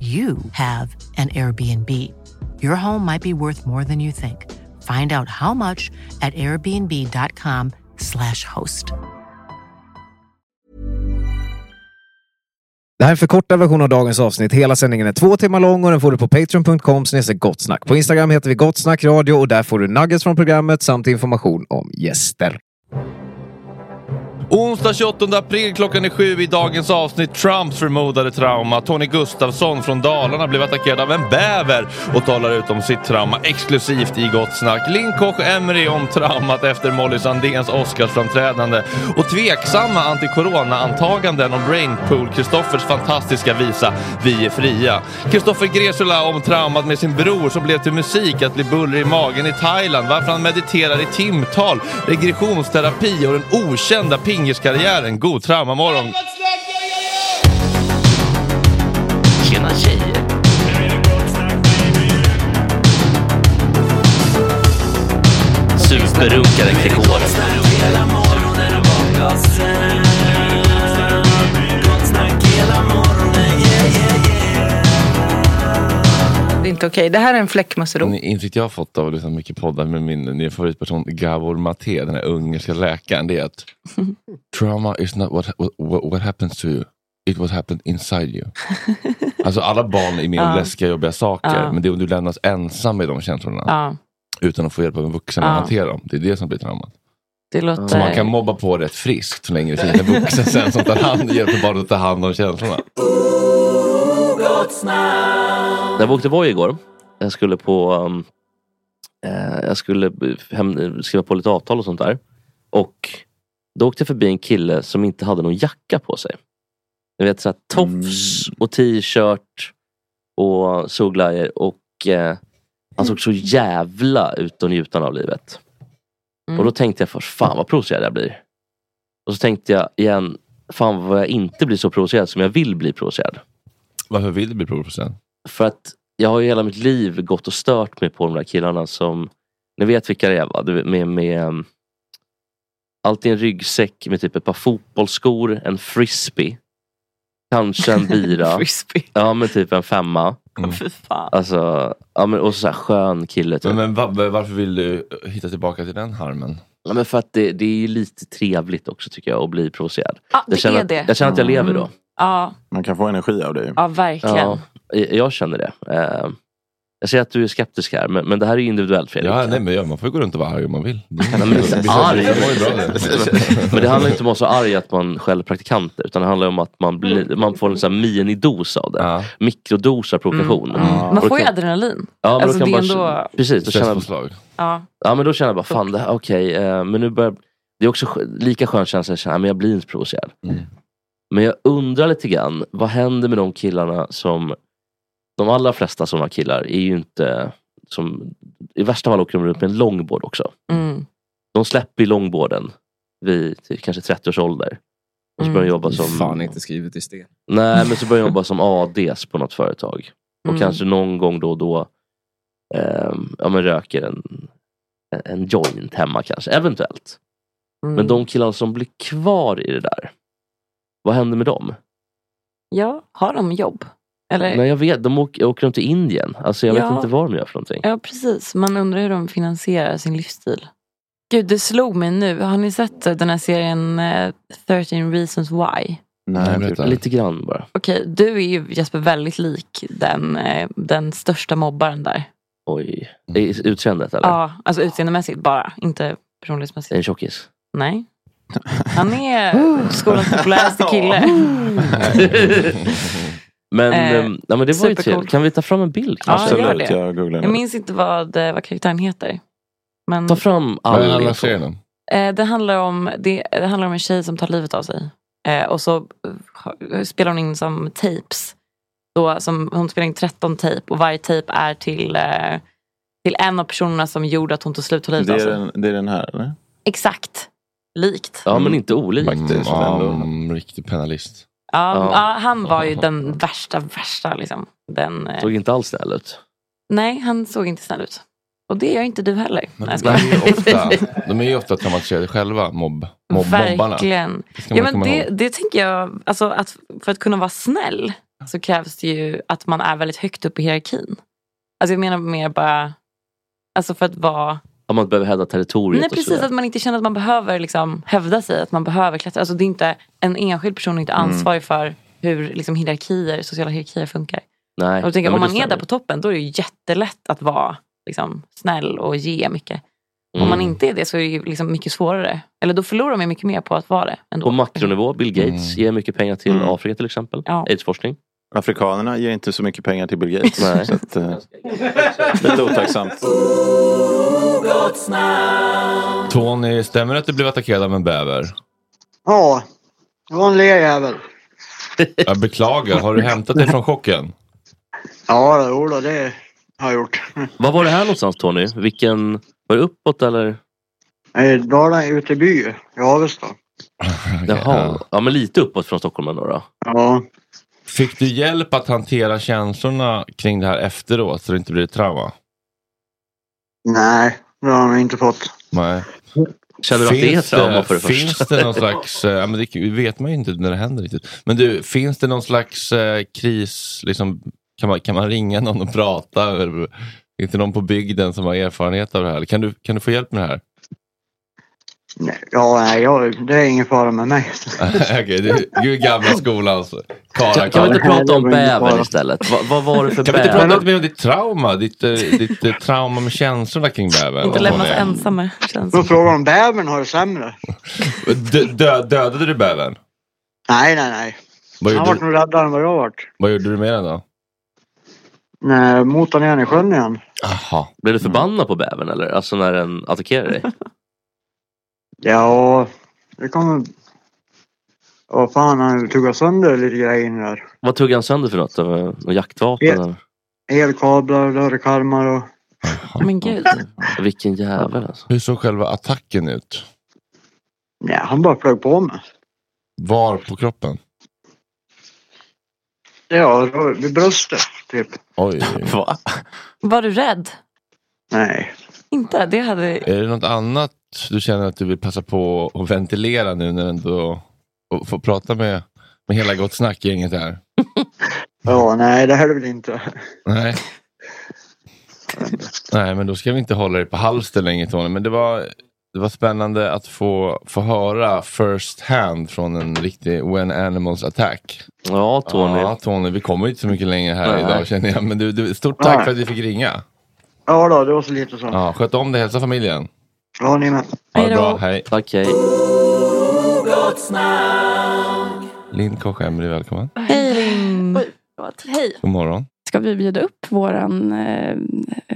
you have an Airbnb. Your home might be worth more than you think. Find out how much at airbnb.com/slash host. Det här är en förkortad version av dagens avsnitt. Hela sändningen är två timmar lång och den får du på patreon.com gottsnack. På Instagram heter vi gottsnackradio och där får du nuggets från programmet samt information om gäster. Onsdag 28 april klockan är sju i dagens avsnitt Trumps förmodade trauma. Tony Gustafsson från Dalarna blev attackerad av en bäver och talar ut om sitt trauma exklusivt i Gott Snack. Linn Koch Emery om traumat efter Molly Sandéns Oscarsframträdande och tveksamma anti-corona-antaganden om Brainpool, Kristoffers fantastiska visa Vi är fria. Kristoffer Gresula om traumat med sin bror som blev till musik att bli buller i magen i Thailand, varför han mediterar i timtal, regressionsterapi och den okända pingiskarriären. God traumamorgon! Tjena tjejer! Superrunkaren Gregor. Inte okej. Det här är en fläckmussero. Insikt jag har fått av att lyssna mycket poddar med min nya favoritperson Gabor Maté, den här ungerska läkaren, det är att trauma is not what, what, what happens to you, it what happened inside you. alltså alla barn är med om Ja. läskiga jobbiga saker, Ja. men det är om du lämnas ensam med de känslorna Ja, utan att få hjälp av en vuxen att hantera dem. Det är det som blir traumat. det låter... Så man kan mobba på rätt friskt så länge det finns en vuxen sen som tar hand, hjälper barnet att ta hand om känslorna. Jag var åkte Voi igår. Jag skulle på um, eh, Jag skulle hem, skriva på lite avtal och sånt där. Och då åkte jag förbi en kille som inte hade någon jacka på sig. Jag vet såhär tofs och t-shirt och solglajjor och eh, han såg så jävla ut och njutande av livet. Mm. Och då tänkte jag först, fan vad provocerad jag blir. Och så tänkte jag igen, fan vad jag inte blir så provocerad som jag vill bli provocerad. Varför vill du bli provocerad? För att jag har ju hela mitt liv gått och stört mig på de där killarna som, ni vet vilka det är va? Vet, Med, med um, alltid en ryggsäck med typ ett par fotbollsskor, en frisbee. Kanske en bira. Frisbee. ja men typ en femma. Mm. Alltså, ja, men, och så här skön kille. Typ. Men, men va- varför vill du hitta tillbaka till den harmen? Ja, men för att det, det är ju lite trevligt också tycker jag att bli provocerad. Ja, det jag, känner är att, det. jag känner att jag lever då. Mm. Ja, Man kan få energi av det. ja, verkligen. Ja, jag jag känner det. Eh, jag ser att du är skeptisk här, men, men det här är ju individuellt Fredrik. Ja, nej, men ja, man får gå runt och vara arg om man vill. Men det. Handlar inte om att vara så arg att man skäller praktikanter utan det handlar om att man, blir, man får en sån här minidos av det. Ja. Mikrodos av provokation. Mm. Man Och då får ju adrenalin. Ja, men Alltså, då kan det man, ändå- Precis, då känner, Stresspåslag. Ja. ja, men då känner jag bara fan, okej, eh, men nu börjar Det är också lika skön känsla att känna, men jag blir inte provocerad. Mm. Men jag undrar lite grann, vad händer med de killarna som De allra flesta sådana killar är ju inte som, I värsta fall åker de runt med en longboard också. Mm. De släpper ju longboarden vid typ, kanske 30 års ålder. Och så börjar de jobba som... Fan inte skrivet i sten. Nej, men så börjar de jobba som ADs på något företag. Och Mm. kanske någon gång då och då ehm, ja, men röker en, en joint hemma kanske, eventuellt. Mm. Men de killarna som blir kvar i det där, vad händer med dem? Ja, har de jobb? Eller? Nej, jag vet, de åker, åker de till Indien? Alltså jag vet Ja. inte vad de gör för någonting. Ja, precis. Man undrar hur de finansierar sin livsstil. Gud, det slog mig nu. Har ni sett eh, den här serien eh, 13 reasons why? Nej, berätta. Lite grann bara. Okej, du är ju Jesper väldigt lik den, eh, den största mobbaren där. Oj. I utseendet eller? Ja, alltså utseendemässigt bara, inte personlighetsmässigt. en tjockis? Nej. Han är skolans populäraste kille. Men, Eh, ehm, ja, men det var ju trevligt. Kan vi ta fram en bild? Ja, Absolut, det. jag googlar Jag minns inte vad, eh, vad karaktären heter. Men Ta fram all serien eh, det, handlar om, det, det handlar om en tjej som tar livet av sig. Eh, och så eh, spelar hon in som tapes. Då, som, hon spelar in 13 tejp och varje tejp är till, eh, till en av personerna som gjorde att hon tog slut och livet Det av är, sig. den, det är den här eller? Exakt. Likt. Ja, men inte olikt. Mm, Faktiskt, ändå. mm, riktig penalist. Ja, Ja. ja. han var ju den värsta, värsta liksom. Den, eh, Såg inte alls snäll ut. nej, han såg inte snäll ut. Och det gör inte du heller. Men Nej, de, är ju ofta, de är ju ofta traumatiserade själva, mobb, mobb, mobbarna. Verkligen. Det ska man Ja, men det, det tänker jag, alltså att för att kunna vara snäll så krävs det ju att man är väldigt högt upp i hierarkin. Alltså jag menar mer bara, alltså för att vara, Om man behöver hävda territoriet nej precis att man inte känner att man behöver liksom hävda sig, att man behöver klättra. Alltså det är inte, en enskild person är inte Mm. ansvarig för hur liksom hierarkier, sociala hierarkier funkar. Nej. Och tänker, om man är där på toppen då är det ju jättelätt att vara liksom, snäll och ge mycket. Om Mm. man inte är det så är det ju liksom mycket svårare. Eller då förlorar man mycket mer på att vara det. Ändå. På makronivå, Bill Gates ger mycket pengar till Mm. Afrika till exempel. Ja. Aidsforskning. Afrikanerna ger inte så mycket pengar till Bill Gates. Nej. Så att, eh, lite otacksamt. Tony, stämmer det att du blev attackerad av en bäver? Ja, det var en lerjävel. Jag beklagar, har du hämtat dig från chocken? Ja, jodå, det har jag gjort. Var var det här någonstans Tony? Vilken, var det uppåt eller? Eh, Dalarna Uteby i Avesta. Jaha, ja men lite uppåt från Stockholm ändå då. Ja. Fick du hjälp att hantera känslorna kring det här efteråt så det inte blir ett trauma? Nej, det har jag inte fått. Nej. Känner du att det är ett trauma för det Finns första? det någon slags, eh, ja, men det vet man ju inte när det händer riktigt. Men du, finns det någon slags eh, kris, liksom, kan, man, kan man ringa någon och prata? Eller, finns det någon på bygden som har erfarenhet av det här? Kan du, kan du få hjälp med det här? Nej, Ja, nej, jag, det är ingen fara med mig. Okej, du, du är gamla skolans Kan, karlar. kan vi inte prata om bävern istället? Vad, vad var det för Kan vi inte prata bäver? lite mer om ditt trauma? Ditt, eh, ditt eh, trauma med känslorna kring bävern? Inte lämnas ensamma. Då frågar de bävern har det sämre. Dö, dö, dödade du bävern? Nej, nej, nej. Vad Han vart nog räddare än vad jag vart. vad gjorde du med den då? Nej, motade ner den i sjön igen. Jaha. Blev du förbannad på bävern eller? Alltså när den attackerade dig? Ja, det kommer... Vad fan, han tuggade sönder lite grejer där. Vad tog han sönder för något? då? Något jaktvapen? Ja. eller? Elkablar, dörrkarmar och... Men gud. Vilken jävel alltså. Hur såg själva attacken ut? Nej, han bara flög på mig. Var på kroppen? Ja, det var vid bröstet, typ. Oj. Va? Var du rädd? Nej. Inte? Det hade... Är det något annat du känner att du vill passa på att ventilera nu när du ändå och få prata med, med hela Gott Snack-gänget här? Ja, nej, det här är väl inte... Nej. Nej, men då ska vi inte hålla dig på halster längre Tony. Men det var, det var spännande att få, få höra first hand från en riktig When Animals Attack. Ja Tony. Ja, Tony, vi kommer inte så mycket längre här Nej. idag känner jag. Men du, du, stort tack Nej. för att vi fick ringa. Ja då, det var så lite så. Ja, Ja, sköt om dig, hälsa familjen. ni med. Ha det då. bra, hej. Tack hej. Linn Koch Emily, välkommen. Hej Linn. Hej. God morgon. Ska vi bjuda upp våran, eh,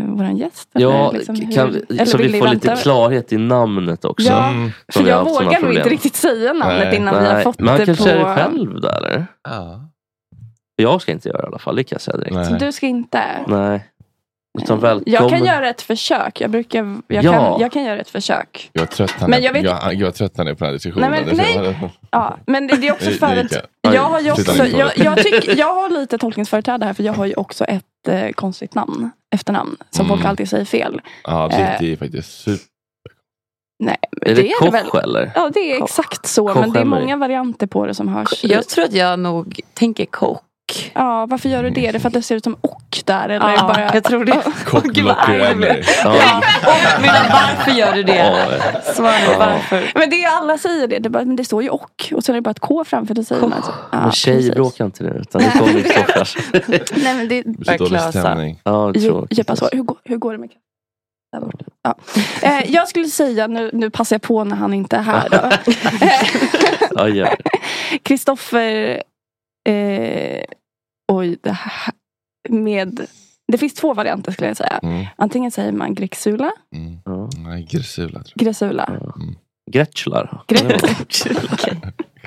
våran gäst? Ja, eller liksom hur- kan, eller så vi får vänta? lite klarhet i namnet också. Ja, Mm. För jag vågar nog inte riktigt säga namnet Nej. innan vi har Nej, fått men han det kanske på... är det själv då eller? Ja. Jag ska inte göra det i alla fall, det kan jag säga direkt. Nej. Du ska inte? Nej. Utan välkommen. Jag kan göra ett försök. Jag, brukar, jag, Ja. kan, jag kan göra ett försök. Jag är trött här Men nu. jag vet- jag, jag är på den här diskussionen. Nej, men- Det känner- Ja, men det det är också för att jag. jag har ju också, jag, jag, tycker, jag har lite tolkningsföreträde här för jag har ju också ett eh, konstigt namn, efternamn, som Mm. folk alltid säger fel. Ja, det, det är faktiskt super. Nej, Är det, är Koch väl. eller? Ja, det är exakt så, Koch men det är många varianter på det som hörs. Jag tror att jag nog tänker kock. Ja, varför gör du det? Är det för att det ser ut som och där? Eller Ja, bara... jag tror det. Kock Gud, vad Blocker arg jag blev. Emily. Ja. Varför gör du det? Ja. Svara nu varför. Men det är alla säger det. Det, bara, men det står ju och. Och så är det bara ett K framför. Det säger man. alltså. Ja, Men tjejer bråkar inte nu, utan det kommer i Stockholm. Nej, men det, är dålig Klösa. stämning. Ja, djupa sår. Hur, går- hur går det med? Där borta. Ja. Eh, jag skulle säga, nu, nu passar jag på när han inte är här. Ja, ja. Kristoffer, eh, oj, det här med, det finns två varianter skulle jag säga. Mm. Antingen säger man Grixula, Mm. Ja. Nej, Grisula tror jag. Gresula. Gretschlar. Okej.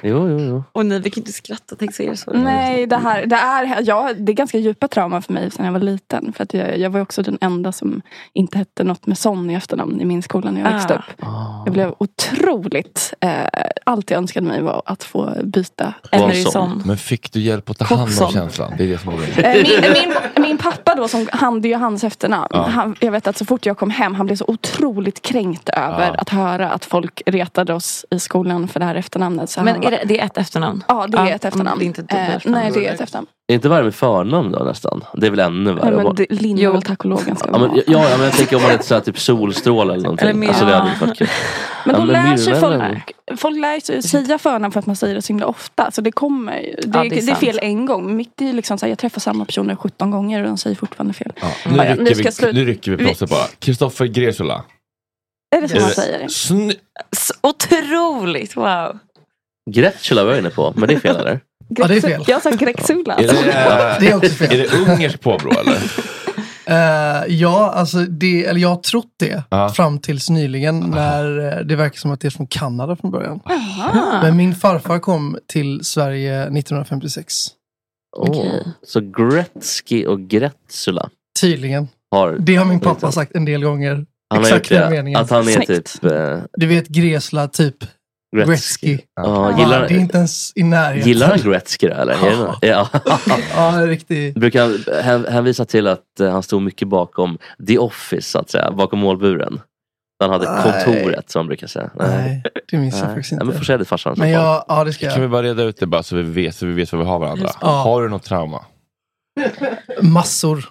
Jo, jo, jo. Och ni, vi kan inte skratta. Tänk så det så. Nej, det här det är, ja, det är ganska djupa trauma för mig sedan jag var liten. För att jag, jag var också den enda som inte hette något med son i efternamn i min skola när jag växte Ah. upp. Jag blev otroligt, eh, allt jag önskade mig var att få byta. Emeryson. Men fick du hjälp att ta hand om Kockson. känslan? Det är det som är grejen. Eh, min, min, min pappa då, som, han, det är ju hans efternamn. Ja. Han, jag vet att så fort jag kom hem, han blev så otroligt kränkt över att höra att folk retade oss i skolan för det här efternamnet. Så Men han är var- det, det är ett efternamn? Ja, det är ett efternamn. det är inte ett eh, dubbelefternamn. nej, det är ett efternamn. Är inte värre med förnamn då nästan? Det är väl ännu värre? Nej, men det, Jo. väl tack och lov ganska Ja men, ja, ja, men jag tänker om man heter typ Solstråle eller någonting. Eller alltså, det hade inte varit kul. Men Ja, då men lär sig folk, folk lär sig säga förnamn för att man säger det så himla ofta. Så det kommer ju- det, Ja, det är det, är fel en gång. Mitt är ju liksom så här, jag träffar samma personer 17 gånger och de säger fortfarande fel. Ja, nu, rycker vi, sluta. nu rycker vi plåstret bara. Kristoffer Gresula. Är det så man säger? Sny- otroligt, wow. Grätzula var jag inne på, men det är fel eller? Ja, det är fel. Jag sa Grexula. Är det, Det är också fel. Är det ungerskt påbrå eller? Eh, ja, alltså det, eller jag har trott det Ja. fram tills nyligen när eh, det verkar som att det är från Kanada från början. Men min farfar kom till Sverige 1956. Åh, Okej. Så Gretzky och Grätzula Tydligen. har... Det har min pappa sagt en del gånger. Han har Exakt gjort den det. meningen. Att han är Snyggt. typ eh, Du vet Gresla, typ Gretzky. Gretzky. Ja, Va? gillar, Det är inte ens i närheten. gillar han Gretzky då eller? Ja. Ja, är riktigt. Brukar han hän- hänvisa till att eh, han stod mycket bakom The Office, så att säga, bakom målburen. Han hade Nej. kontoret som man brukar säga. Nej, det minns jag Nej. faktiskt Ja, men inte. får säga det farsan. Men jag, ja det ska Kan vi jag. bara reda ut det bara så vi vet, så vi vet var vi har varandra? Ja. Har du något trauma? Massor.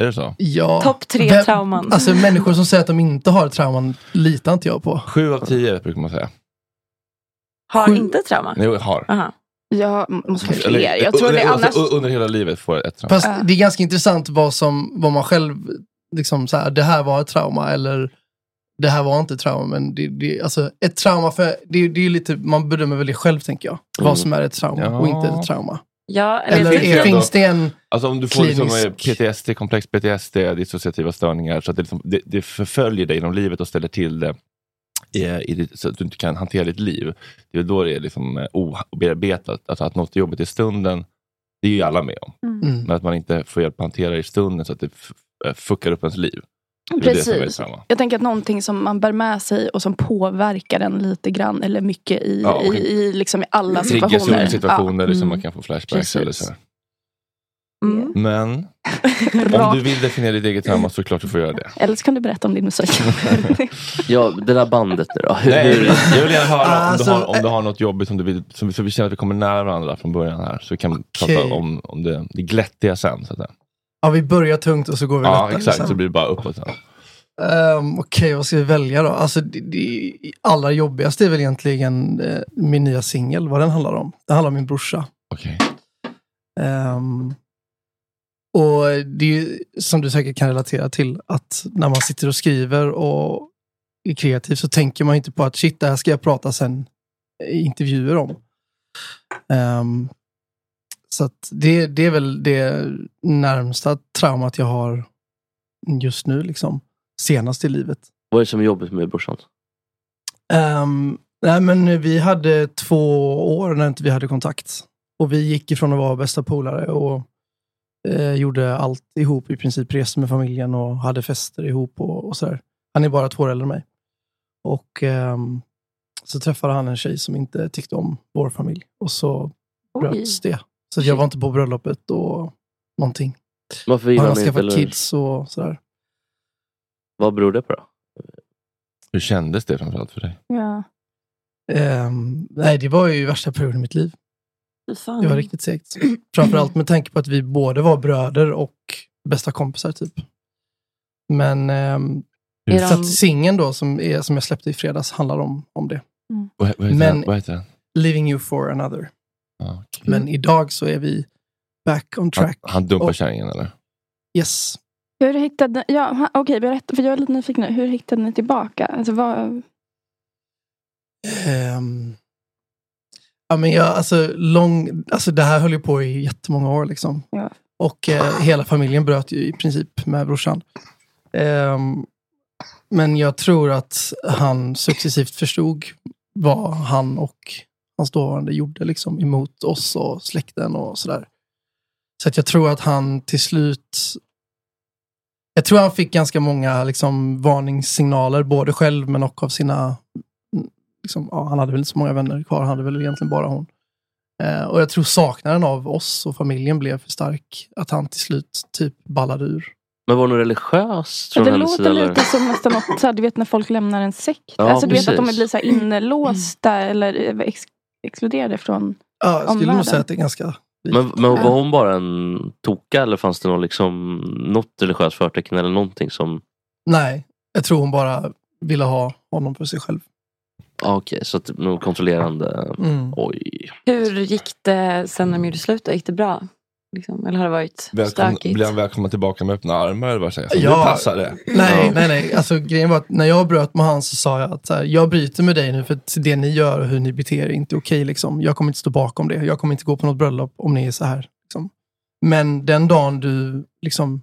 Är det så? Ja. Topp tre Vem- trauman. Alltså människor som säger att de inte har trauman litar inte jag på. Sju av tio brukar man säga. Har sju- inte trauma? Nej, har. Aha. Jag måste få Eller- fler. Jag tror det alltså, annars... Under hela livet får jag ett trauma. Fast det är ganska intressant vad, som, vad man själv, liksom så här, det här var ett trauma eller det här var inte ett trauma. Men det, det, alltså, ett trauma, för det, det är lite, man bedömer väl det själv tänker jag. Mm. Vad som är ett trauma Ja. och inte ett trauma. Ja, eller, Eller är, finns det en... Alltså om du får liksom Klinisk. eh, PTSD, komplex PTSD, dissociativa störningar, så att det, liksom, det, det förföljer dig genom livet och ställer till det i, i ditt, så att du inte kan hantera ditt liv. Det är då det är liksom eh, obearbetat. Alltså att något är jobbigt i stunden, det är ju alla med om. Mm. Men att man inte får hjälp att hantera det i stunden så att det eh, fuckar upp ens liv. Precis. Jag tänker att någonting som man bär med sig och som påverkar en lite grann eller mycket i, Ja, i, i, liksom i alla situationer. olika situationer, Ja. liksom Mm. man kan få flashbacks. Eller så. här. Mm. Men om du vill definiera ditt eget trauma så klart du får göra det. Eller så kan du berätta om din musik. Ja, det där bandet nu då. Hur, Nej, jag vill gärna höra om, Alltså, du har, om du har något jobbigt som du vill, som så vi känner att vi kommer nära varandra från början här. Så vi kan Okej. prata om, om det, det glättiga sen. Så att säga. Ja, vi börjar tungt och så går vi Ja, lättare exakt. sen. Så blir det bara uppåt. Sen. Ehm, Okej, vad ska vi välja då? Alltså, det, det allra jobbigaste är väl egentligen eh, min nya singel, vad den handlar om. Det handlar om min brorsa. Okej. Ehm, och det är ju, som du säkert kan relatera till, att när man sitter och skriver och är kreativ så tänker man inte på att shit, det här ska jag prata sen i intervjuer om. Ehm, så att det, det är väl det närmsta traumat jag har just nu, liksom. Senast i livet. vad är det som är jobbigt med brorsan? Um, nej, men vi hade två år när inte vi hade kontakt. Och vi gick ifrån att vara bästa polare och eh, gjorde allt ihop. I princip reste med familjen och hade fester ihop och, och sådär. Han är bara två år äldre än mig. Och ehm, så träffade han en tjej som inte tyckte om vår familj. Och så Oj. bröts det. Så jag var inte på bröllopet och någonting. Varför gillar har han inte? skaffat kids och sådär. vad beror det på då? Hur kändes det framförallt för dig? ja. Ehm, nej, det var ju värsta perioden i mitt liv. Det var riktigt segt. Framförallt med tanke på att vi både var bröder och bästa kompisar typ. Men ehm, så att singeln då som, är, som jag släppte i fredags handlar om, om det. Vad, vad, heter Men- den? vad heter den? Living you for another. Ja, okej. Men idag så är vi back on han, track. han dumpar Och- kärringen eller? Yes. Hur hittade... Ja, okej, berätta. För jag är lite nyfiken nu. Hur hittade ni tillbaka? Alltså, vad... Ehm, ja, men jag, alltså, lång, alltså, det här höll ju på i jättemånga år. Liksom. Ja. Och eh, hela familjen bröt ju i princip med brorsan. Ehm, men jag tror att han successivt förstod vad han och hans dåvarande gjorde liksom, emot oss och släkten och sådär. Så att jag tror att han till slut... Jag tror han fick ganska många liksom, varningssignaler, både själv men och av sina liksom, ja, han hade väl inte så många vänner kvar, han hade väl egentligen bara hon. Eh, och jag tror saknaden av oss och familjen blev för stark. Att han till slut typ ballade ur. Men var det något religiöst Ja, från det hennes låter sida? eller? lite som nästan något, så här, du vet när folk lämnar en sekt. Ja, alltså, du vet att de precis. blir så här inlåsta eller ex exkluderade från Ja, jag skulle nog säga att det är ganska... Men, men var hon bara en toka eller fanns det någon, liksom, något religiöst förtecken eller någonting som... Nej, jag tror hon bara ville ha honom för sig själv. Ah, Okej, så att kontrollerande... Mm. Oj. Hur gick det sen när de gjorde slut? Gick det bra? Liksom, eller har det varit Välkommen, stökigt? blir han välkommen tillbaka med öppna armar eller vad säger? Ja. Det passar det. Nej, Ja. nej, nej. Alltså, grejen var att när jag bröt med han så sa jag att så här, jag bryter med dig nu för att det ni gör och hur ni beter er är inte okej. liksom. Jag kommer inte stå bakom det. Jag kommer inte gå på något bröllop om ni är så här. Liksom. Men den dagen du liksom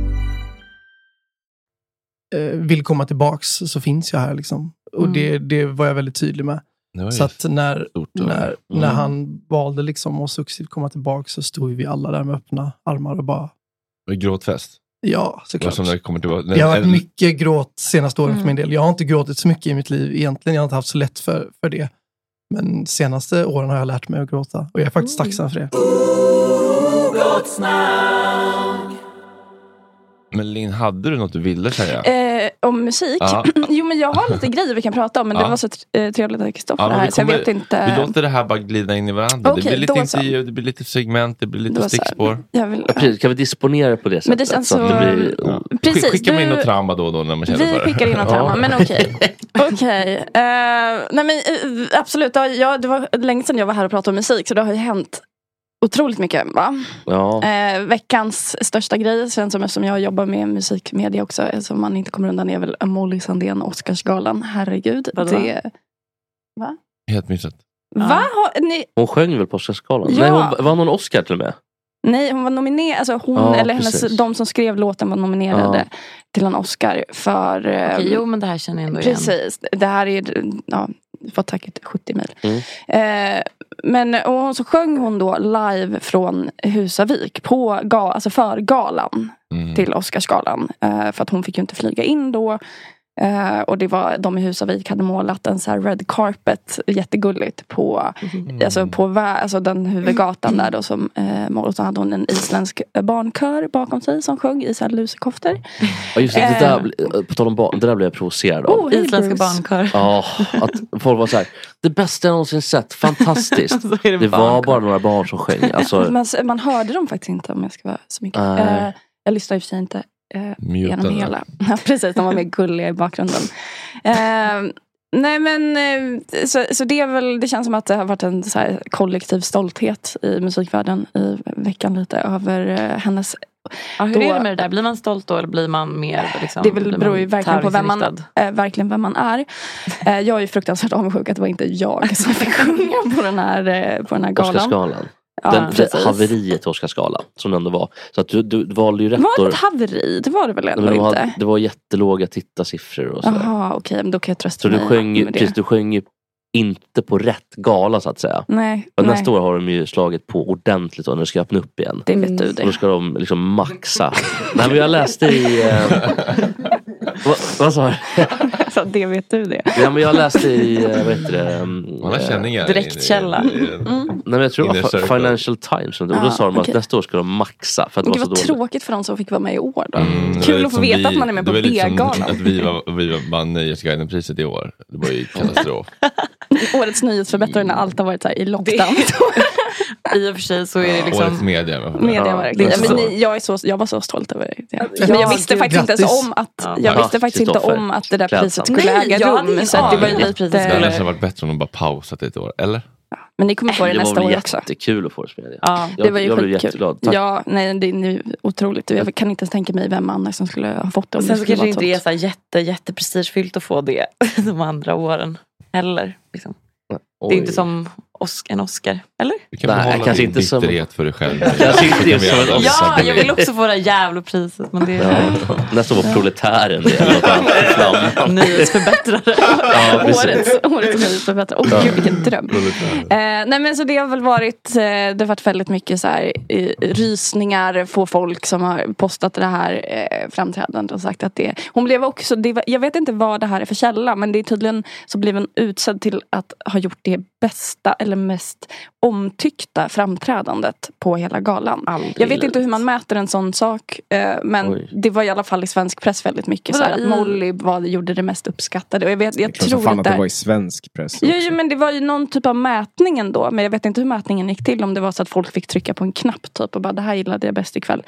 Eh, vill komma tillbaks så finns jag här. Liksom. Och Mm. det, det var jag väldigt tydlig med. Så att när, stort. när, Mm. när han valde liksom att successivt komma tillbaka så stod vi alla där med öppna armar och bara, var gråtfest. ja såklart. som när kommer tillbaka. Det har varit mycket gråt senaste åren Mm. för min del. Jag har inte gråtit så mycket i mitt liv egentligen. Jag har inte haft så lätt för, för det. Men senaste åren har jag lärt mig att gråta. Och jag är faktiskt tacksam för det. Men Linn, hade du något du ville säga? Eh, om musik? Ja. jo men jag har lite grejer vi kan prata om men Ja. det var så eh, trevligt att Kristoffer Ja, här vi så jag kommer- vet inte. Vi låter det här bara glida in i varandra. Okej, det blir lite intervju, det blir lite segment, det blir lite Då stickspår. Jag vill, Ja, precis. Kan vi disponera på det sättet? Men det känns så att så- det blir... Ja. Precis, Skick- Skicka mig in du- något trauma då och då när man känner vi för det. skickar in något trauma, Ja. men okej. Eh, nej men eh, absolut, jag, det var länge sedan jag var här och pratade om musik så det har ju hänt otroligt mycket. Va? Ja. Eh, veckans största grej, sen som eftersom jag jobbar med musikmedia också, som man inte kommer undan, är väl Molly Sandén Oscarsgalan. Herregud. Vadå? Det, Helt missat. va? Har, ni, Hon sjöng väl på Oscarsgalan? Ja. Nej, hon, vann hon Oscar till och med? nej, hon var nominerad, alltså hon Ja, eller hennes, precis. de som skrev låten var nominerade till en Oscar för... eh, Okej, jo men det här känner jag ändå igen. Precis, det här är, ja, fått säkert 70 mil. Mm. Eh, men och så sjöng hon då live från Husavik på ga, alltså för galan Mm. till Oscarsgalan. Eh, för att hon fick ju inte flyga in då. Eh, och det var, de i Husavik hade målat en så här red carpet jättegulligt på, Mm. alltså på vä- alltså den huvudgatan där då som eh, mål- och så hade hon en isländsk barnkör bakom sig som sjöng i så här lusekoftor. Ja, just det, det, där, Eh. på tal om barn, det där blev jag provocerad av. Oh, Isländska barnkör. Ja, att folk var så här, det bästa jag någonsin sett, fantastiskt. Det Det var bara några barn som sjöng. Alltså, Man, man hörde dem faktiskt inte om jag ska vara så mycket. Eh, jag lyssnade i och för sig inte eh, Mutade. genom hela. Ja, precis, de var mer gulliga i bakgrunden. Eh, nej men eh, så, så det är väl, det känns som att det har varit en så här kollektiv stolthet i musikvärlden i veckan lite över eh, hennes Ja, hur Då- är det med det där? Blir man stolt då eller blir man mer liksom, det väl, beror ju verkligen på vem man, eh, verkligen vem man är. Eh, jag är fruktansvärt avundsjuk att det var inte jag som fick sjunga på den här, eh, på den här galan. Oscarsgalan. Ja, Den, det precis. haveriet till Oscarsgalan. Som det ändå var. Så att du, du valde ju rätt Var det ett haveri? Det var det väl ändå det, var, inte? det var jättelåga tittarsiffror och sådär. Jaha, okej, men då kan jag trösta Så du mig sjöng, ju- med det. precis, du sjöng ju inte på rätt gala så att säga. Nej, Och nej. nästa år har de ju slagit på ordentligt när det ska öppna upp igen. Det vet du Och då det. ska de liksom maxa. Nej men jag läste i... Eh, vad, vad sa du? Så det vet du det. Ja, men jag läste i, eh, vad heter det? um, Man har eh, känningar. Direktkälla. Mm. Nej, men jag tror det var. Financial Times. Och då Ja, sa de att nästa år ska de maxa för att det var så tråkigt för de som fick vara med i år då. Mm, Kul att få veta vi- att man är med på B-galan. Att vi, var, vi var- vann Nöjesguiden-priset i år. Det var ju katastrof. Årets nyhetsförbättrare när allt har varit så här i lockdown. I och för sig så är det liksom... Årets media. Media Ja, men jag, är så, jag var så stolt över det. Ja, Men jag visste faktiskt inte om att, Ja. jag Ja, visste faktiskt inte om att det där priset skulle Nej, äga jag rum. Så att det var lite... Det hade nästan varit bättre om de bara pausat ett år. Eller? Men ni kommer få det Det nästa var år också. jättekul att få Årets media. Ja, Jag, Det var ju jag blev jätteglad. Tack. Ja, nej, det är nu otroligt. Jag kan inte ens tänka mig vem annars som skulle ha fått det. om Sen det så skulle kanske det inte är så jätte, jätte prestigefyllt att få det de andra åren. Heller. Liksom. Det är inte som Os- en Oscar. Eller? Du kan Nej, behålla kanske din inte som- bitterhet för dig själv. Kanske inte kan som. Oscar. Ja, jag vill också få det här jävla priset. Men det Ja. är Nästa år var proletären det. nyhetsförbättrare. Ja. Årets, årets nyhetsförbättrare. Åh gud vilken dröm. Eh, nej men så det har väl varit, eh, det har varit väldigt mycket så här, eh, rysningar på folk som har postat det här eh, framträdandet och sagt att det, hon blev också, det var, jag vet inte vad det här är för källa men det är tydligen så blev hon utsedd till att ha gjort det bästa eller mest omtyckta framträdandet på hela galan. Aldrig Jag vet i inte hur livet. man mäter en sån sak eh, men Oj. det var i alla fall i svensk press väldigt mycket så här, att Molly var, gjorde det mest uppskattade och jag, vet, jag som tror fan att det det var i svensk press Jo, jo, men det var ju någon typ av mätning ändå. Men jag vet inte hur mätningen gick till. Om det var så att folk fick trycka på en knapp typ och bara det här gillade jag bäst ikväll.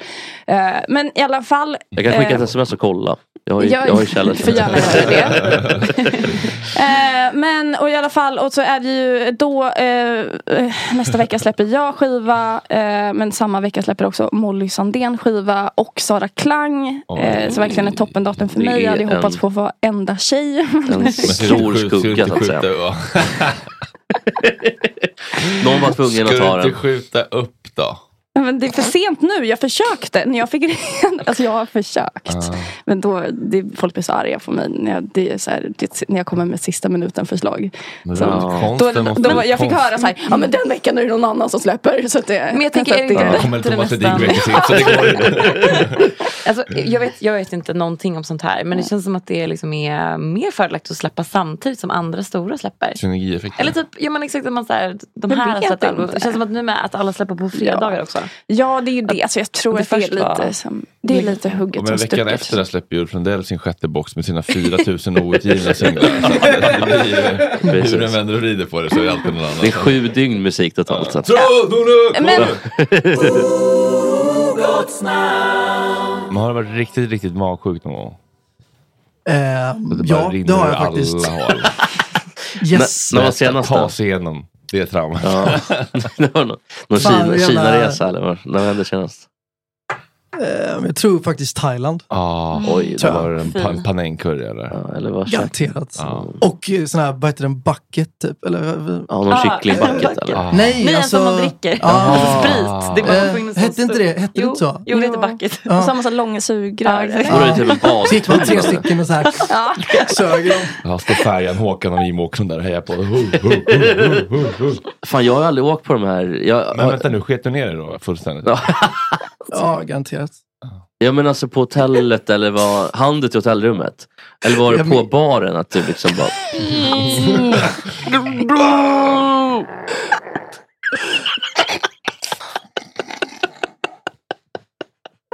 Eh, men i alla fall. Jag kan skicka ett eh, sms och kolla. Jag har ju, Ja, jag har ju källor. du får gärna göra det. eh, men och i alla fall och så är det ju då eh, eh, nästa vecka släpper jag skiva. Eh, men samma vecka släpper också Molly Sandén skiva och Sara Klang. Eh, så verkligen ett toppendatum för mig. Jag hade är ju hoppats en- på att vara enda tjej. En ska stor skugga så att säga. Någon var tvungen Ska att ta du inte den. skjuta upp då? Men det är för sent nu. Jag försökte. När jag fick reda Alltså jag har försökt. Ah. Men då, det, folk blir så arga på mig när jag, det är så här, det, när jag kommer med sista minuten förslag. Men Så, då- då, då, bli jag fick höra så här, ja men den veckan är det någon annan som släpper. Så att det, Men jag tänker, så att det Ja, kommer Ledin nästan? rekvisit så det går Alltså, jag, vet, jag vet inte någonting om sånt här. Men det känns som att det liksom är mer fördelaktigt att släppa samtidigt som andra stora släpper. Synergieffekter. Eller typ, gör man exakt man så här, de här har släppt album. Det känns som att nu med att alla släpper på fredagar också. Ja det är ju det. Alltså, jag tror det att det är först var- lite, som, det är lite hugget Och som men veckan efter där släpper Ulf Lundell sin sjätte box med sina 4000 outgivna singlar. Så det blir hur den vänder och vrider på det så är det alltid någon annan. Det är sju dygn musik totalt sett. Men, Man har det varit riktigt, riktigt magsjukt någon gång? Eh, Det ja, det har jag faktiskt. alla håll. Yes. När var senast Ta sig igenom det traumat. Ja. det var någon, någon Fan, Kina, jävla- Kina-resa eller vad? När hände senast? Eh, jag tror faktiskt Thailand. Ah, Oj, det det var var en Fin. pan panängcurry eller? Ja, eller vad? Garanterat. Ja. Och eh, sån här, vad heter den, bucket typ? Eller, Ja, någon Ah, kycklingbucket bucket. eller? Ah. Nej, Nej, alltså. som man dricker. Ja. Sprit. Det Eh, hette inte det, hette det Jo, inte så? Jo, det heter bucket. Ja. och samma så långa sugrör. Ja, det typ en bas. Fick man tre stycken och så här sög dem. Ja, står färjan Håkan och Jimmie Åkesson där och hejar på. Hu, hu, hu. Fan, jag har aldrig åkt på de här. Jag, Men vänta nu, sket du ner det då fullständigt? Ja. Ja, garanterat. Ja men alltså på hotellet eller var handet i hotellrummet? Eller var det Jag på men- baren att du liksom bara...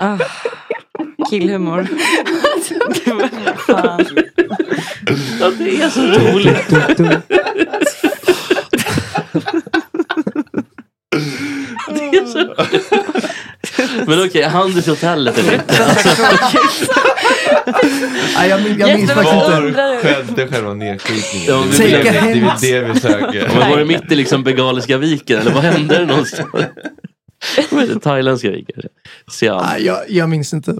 Ah, killhumor. Fan. Ja det är så roligt. Det är så... Men okej, handet i hotellet inte? Alltså, Nej, jag, jag minns faktiskt inte. Var skedde själva nedskjutningen? Ja, det, är det, det, det är det vi söker. Men var det mitt i liksom Bengaliska viken eller vad hände någonstans? Det? Thailändska viken? Siam. Nej, jag, jag minns inte.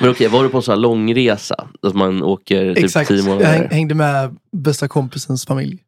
Men okej, var du på en sån här långresa? Att man åker typ Exakt. tio Jag månader? häng, hängde med bästa kompisens familj.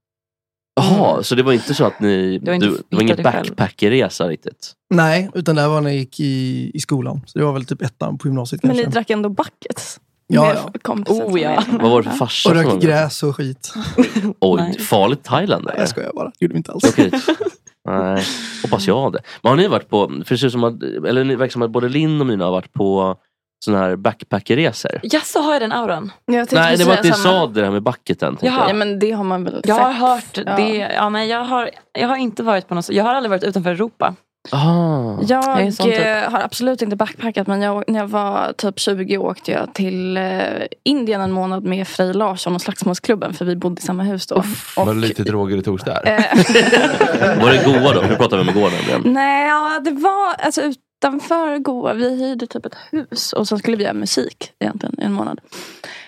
Jaha, så det var inte så att ni... Du har inte Du, det var ingen backpackerresa riktigt? Nej, utan det var när jag gick i, i skolan. Så det var väl typ ettan på gymnasiet Men kanske. ni drack ändå buckets? Ja, Med ja. Oh, ja. Vad var det för farsa Och som var rök med? gräs och skit. Oj, farligt Thailand Nej, eller? jag skojar bara. Det gjorde vi inte alls. Okej. Nej, hoppas jag det. Men har ni varit på, för det ser ut som att, eller ni verkar som att både Linn och Mina har varit på sådana här backpackerresor? Ja, så har jag den auran. Jag Nej, det var att ni sa det här med bucketen. jag. Ja, men det har man väl Jag har hört Ja. det. Ja, nej, jag, har, jag har inte varit på något Jag har aldrig varit utanför Europa. Ah. Jag Jag typ. eh, har absolut inte backpackat men jag, när jag var typ 20 åkte jag till eh, Indien en månad med Frej Larsson och Slagsmålsklubben för vi bodde i samma hus då. Var det lite droger det togs där? Eh, Var det goa då? Det pratade vi om igår nämligen. Nej, ja, det var alltså utanför Goa. Vi hyrde typ ett hus och så skulle vi göra musik egentligen i en månad.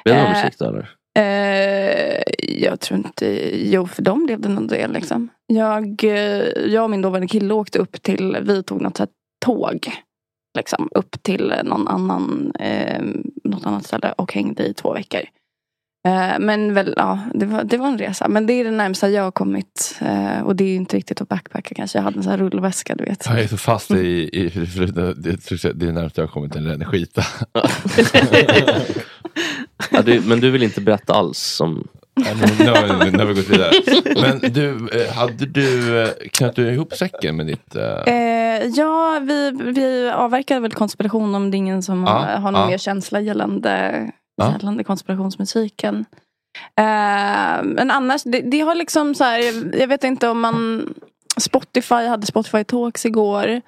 Blev det någon musik då eller? Eh, jag tror inte, jo för dem blev det någon del liksom. Jag, eh, jag och min dåvarande kille åkte upp till, vi tog något här tåg. Liksom, upp till någon annan, eh, något annat ställe och hängde i två veckor. Eh, men väl, ja, det var, det var en resa. Men det är det närmsta jag har kommit. Eh, och det är ju inte riktigt att backpacka kanske. Jag hade en sån här rullväska du vet. Jag är så fast i, i det, det, är närmast jag har kommit till en energita. Ja, du, men du vill inte berätta alls? Som... Nej, men Nu har vi- nu har vi gått vidare. Men du, eh, hade du, knöt du ihop säcken med ditt... eh, Eh, ja, vi, vi avverkade väl konspiration om det är ingen som Ja, har, har någon ja. mer känsla gällande, Ja. gällande konspirationsmusiken. Eh, men annars, det, det har liksom så här, jag vet inte om man Spotify hade Spotify Talks igår.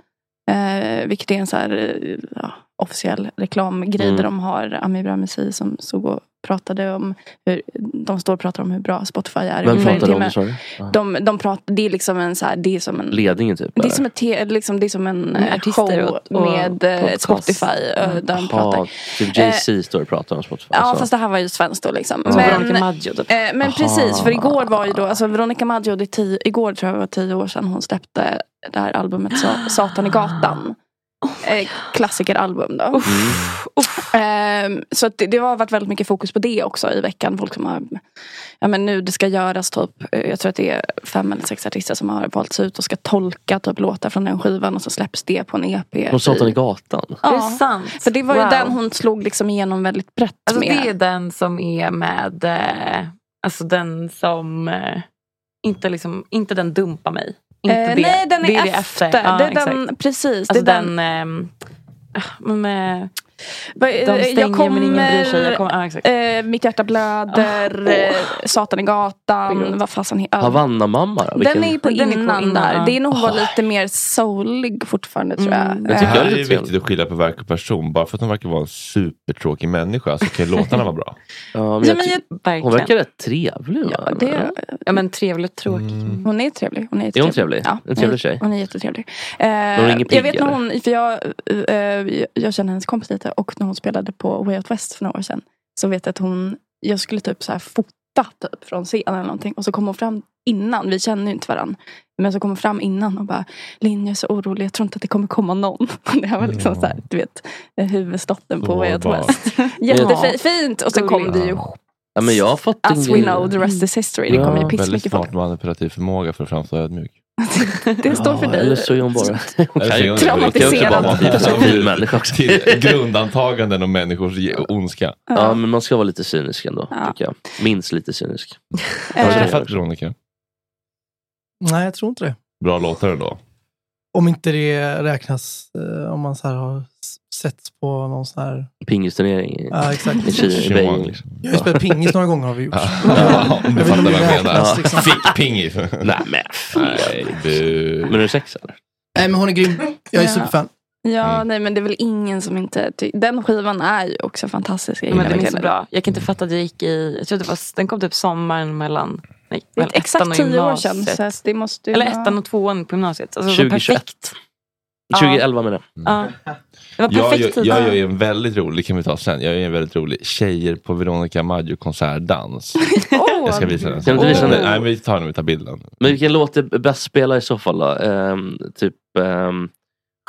Eh, vilket är en så här, eh, ja, officiell reklamgrej Mm. där de har Ami Bramesi som stod och pratade om hur, de står och pratar om hur bra Spotify är. Vem pratade om det. De, de pratar, det är liksom en så här, det är som en Ledningen typ? det är som, ett te, liksom, det är som en Med eh, show och- och med eh, podcast. Spotify. eh, Där de pratar. Jaha, typ Jay-Z står och pratar om Spotify. Ja så. fast det här var ju svenskt då liksom. Ja. Veronica Maggio typ. eh, men Aha. precis, för igår var ju då, alltså Veronica Maggio, det är tio, igår tror jag var tio år sedan hon släppte det här albumet Sa- Satan i gatan. Eh, klassikeralbum då. Eh, så att det, det har varit väldigt mycket fokus på det också i veckan. Folk som har, ja men nu det ska göras typ, eh, jag tror att det är fem eller sex artister som har valts ut och ska tolka typ låtar från den skivan och så släpps det på en EP. Från Satan i gatan? Ja, Det är sant. För det var ju Wow. den hon slog liksom igenom väldigt brett Alltså med. det är den som är med, eh, alltså den som eh, inte, liksom, inte den dumpar mig. Inte Eh, det. nej, den är, det är det efter. Ja, det är den, precis. Alltså det är den, ehm, ah, med, De eh, stänger men ingen bryr sig. Jag kommer, ja, exakt. eh, mitt hjärta blöder, Ah, eh, Satan i gatan, vad fasen heter Havanna-mamma då? Vilken- Den är på Den är på innan, innan, där. Det är nog hon var lite mer soulig fortfarande tror jag. Mm. Jag tycker Eh, det är lite viktigt att skilja på verk och person. Bara för att de verkar vara en supertråkig människa så kan ju låtarna vara bra. Ja, men Ja, jag men jag, Verkligen. hon verkar rätt trevlig. ja, det, Ja men trevligt och tråkigt. Mm. hon är trevlig. Hon är, Är hon trevlig? Ja, En trevlig tjej? Hon är jättetrevlig. Eh, hon jag vet när hon, för jag, eh, jag känner hennes kompis lite och när hon spelade på Way Out West för några år sedan. Så vet jag att hon, jag skulle typ så här fota typ från scenen eller någonting. Och så kom hon fram innan, vi känner ju inte varandra. Men så kom hon fram innan och bara Linn jag är så orolig, jag tror inte att det kommer komma någon. Det här var liksom så här, du vet, huvudstotten på Way Out. West. Jättefint! Och så kom det ju, Ja, men jag har fått as we know, the rest is history. Det kom ju Väldigt pissmycket folk. smart manipulativ förmåga för att framstå ödmjuk. Det står för dig. Eller så är hon bara... Traumatiserad. fin människa också. Till grundantaganden om människors ondska. Ja, men man ska vara lite cynisk ändå, Ja. tycker jag. Minst lite cynisk. Har du Eh, träffat Veronica? Nej, jag tror inte det. Bra låtar ändå. Om inte det räknas eh, om man så här har s- sett på någon sån här... Pingisturnering i, Ja, exakt. i Kina, i liksom. Jag har ju spelat pingis några gånger har vi gjort. Ja, om du fattar vad jag det menar. liksom. Fick pingis. Nej men Nej. Men är du sex eller? Nej, men hon är grym. Jag är Ja. superfan. Ja, Mm. nej men det är väl ingen som inte ty- Den skivan är ju också fantastisk. Jag Men den är så bra. Jag kan inte fatta att det gick i, jag tror det var, den kom typ sommaren mellan nej, Det är exakt tio år sedan. Så det måste ju Eller vara- ettan och tvåan på gymnasiet. Alltså, det var 2021. perfekt. 2011 menar jag. Ja. Det var Jag, perfekt jag, tid. jag gör ju en väldigt rolig, kan vi ta sen. Jag gör en väldigt rolig Tjejer på Veronica Maggio konsertdans. Åh! Jag ska visa den. Kan du visa den? Nej, men vi tar den när vi tar bilden. Men vilken låt är bäst spela i så fall då? Ehm, typ ehm,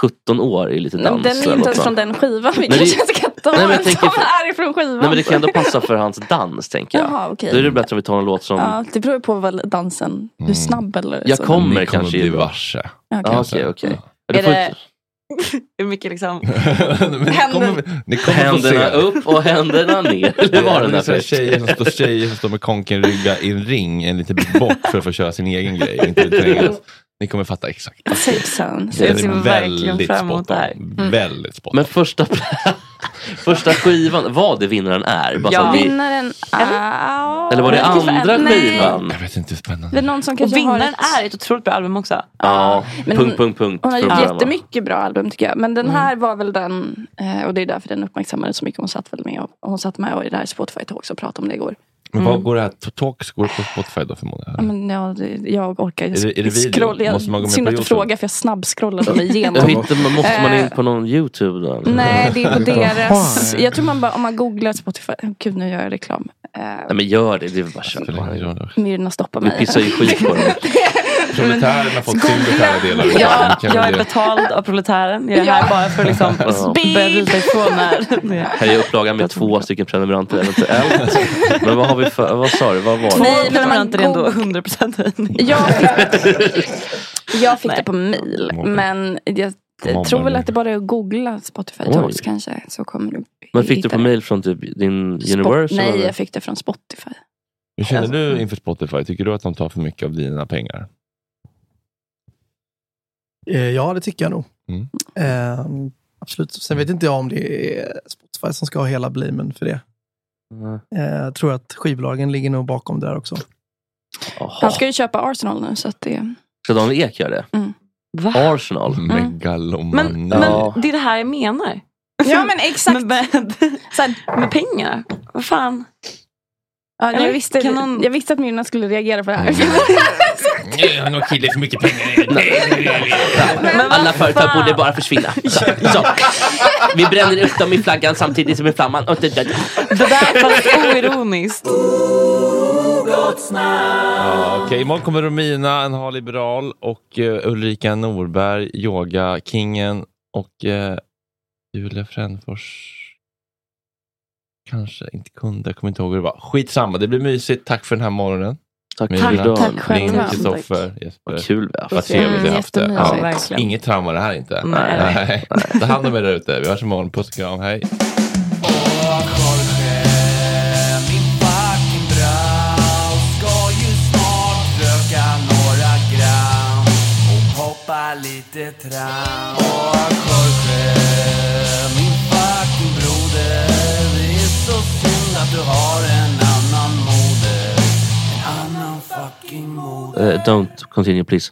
17 år i lite Men dans. den är inte ens från den skivan. Vi Nej, kanske ta Nej, men tänker som för- är ifrån skivan. Nej men det kan ändå passa för hans dans tänker jag. Jaha, okej. Då är det bättre om vi tar en låt som... Ja, det beror på vad dansen, hur Mm. snabb eller Jag så. kommer Ni kommer kanske bli varse. Ja, okej. Ja, Okej, okej. Är det- Hur mycket liksom... Men ni kommer, ni kommer Händerna se. upp och händerna ner. Eller var den där tjejer, som står, tjejer som står med konkenrygga i en ring en liten bit bort för att få köra sin egen grej. Inte trängas. Ni kommer fatta exakt. Safe zone. Så jag ser verkligen väldigt fram emot det här. Mm. Väldigt spot. Men första, Första skivan, vad det vinnaren är? Bara Ja. vi, Vinnaren är... eller var det andra Nej. skivan? Jag vet inte, spännande. Det är någon som Och kanske har vinnaren ett... är ett otroligt bra album också. Ja, Men punkt, punkt, punkt. Hon har gjort jättemycket bra album tycker jag. Men den Mm. här var väl den, eh, och det är därför den uppmärksammades så mycket. Hon satt väl med och, hon satt med och i det här Spotify Talks och pratade om det igår. Men Mm. vad går det här? Talks går det på Spotify då förmodligen? Ja, men ja, det, jag orkar Är det- är det video? scrolla. Jag, Måste man gå med synd att du frågar för jag snabbscrollade mig igenom. Hittar, man måste man in Eh, på någon YouTube då? Nej, det är på deras... Jag tror man bara, om man googlar Spotify... Gud, nu gör jag reklam. Nej men gör det, det är väl bara att köra på. Myrorna stoppar Vi mig. pissar ju skit på dem. Proletären har fått sin beskärda delar. Ja, Kan vi jag är betald av proletären. Jag är Ja. här bara för att liksom Ja. börja ryta ifrån här. Här är upplagan med två stycken prenumeranter eventuellt. Men vad har vi för, vad sa du, vad var Två det? Man prenumeranter är ändå 100% höjning. Jag fick, jag fick det på mail. Men jag Mobbar tror väl att det bara är att googla Spotify. Talks kanske. Så kommer du Men fick du på mail från typ din Spot- Universal? Nej, eller? jag fick det från Spotify. Hur känner du inför Spotify? Tycker du att de tar för mycket av dina pengar? Eh, Ja, det tycker jag nog. Mm. Eh, absolut. Sen vet inte jag om det är Spotify som ska ha hela blamen för det. Mm. Eh, jag tror att skivbolagen ligger nog bakom det där också. Han ska ju köpa Arsenal nu så att det... Ska Daniel Ek göra det? Mm. Va? Arsenal? Megalomani. Men, Ja. men det är det här jag menar. Ja men exakt. Med, med, Så här, med pengar. Vad fan. ja, jag, visste, någon- jag visste att Myrorna skulle reagera på det här. Nej, han har kille för mycket pengar. Men Alla vad företag fan? borde bara försvinna. Så. Vi bränner upp dem i flaggan samtidigt som i flamman. Och det- det- Det där fast oironiskt. Ja, Okej, imorgon kommer Romina, en har liberal och eh, Ulrika Norberg, yoga-kingen och eh, Julia Frändfors kanske inte kunde, jag kommer inte ihåg hur det var. Skitsamma, det blir mysigt. Tack för den här morgonen. Tack. Tack själva. Kristoffer, Jesper. Vad kul vi har Vad haft. trevligt vi har haft det. Ja, inget trauma det här inte. Nej. Ta hand om er där ute. Vi hörs imorgon. Puss och kram. Hej. lite tram Och Jorge, min fucking broder Det är så synd att du har en Uh, don't continue please.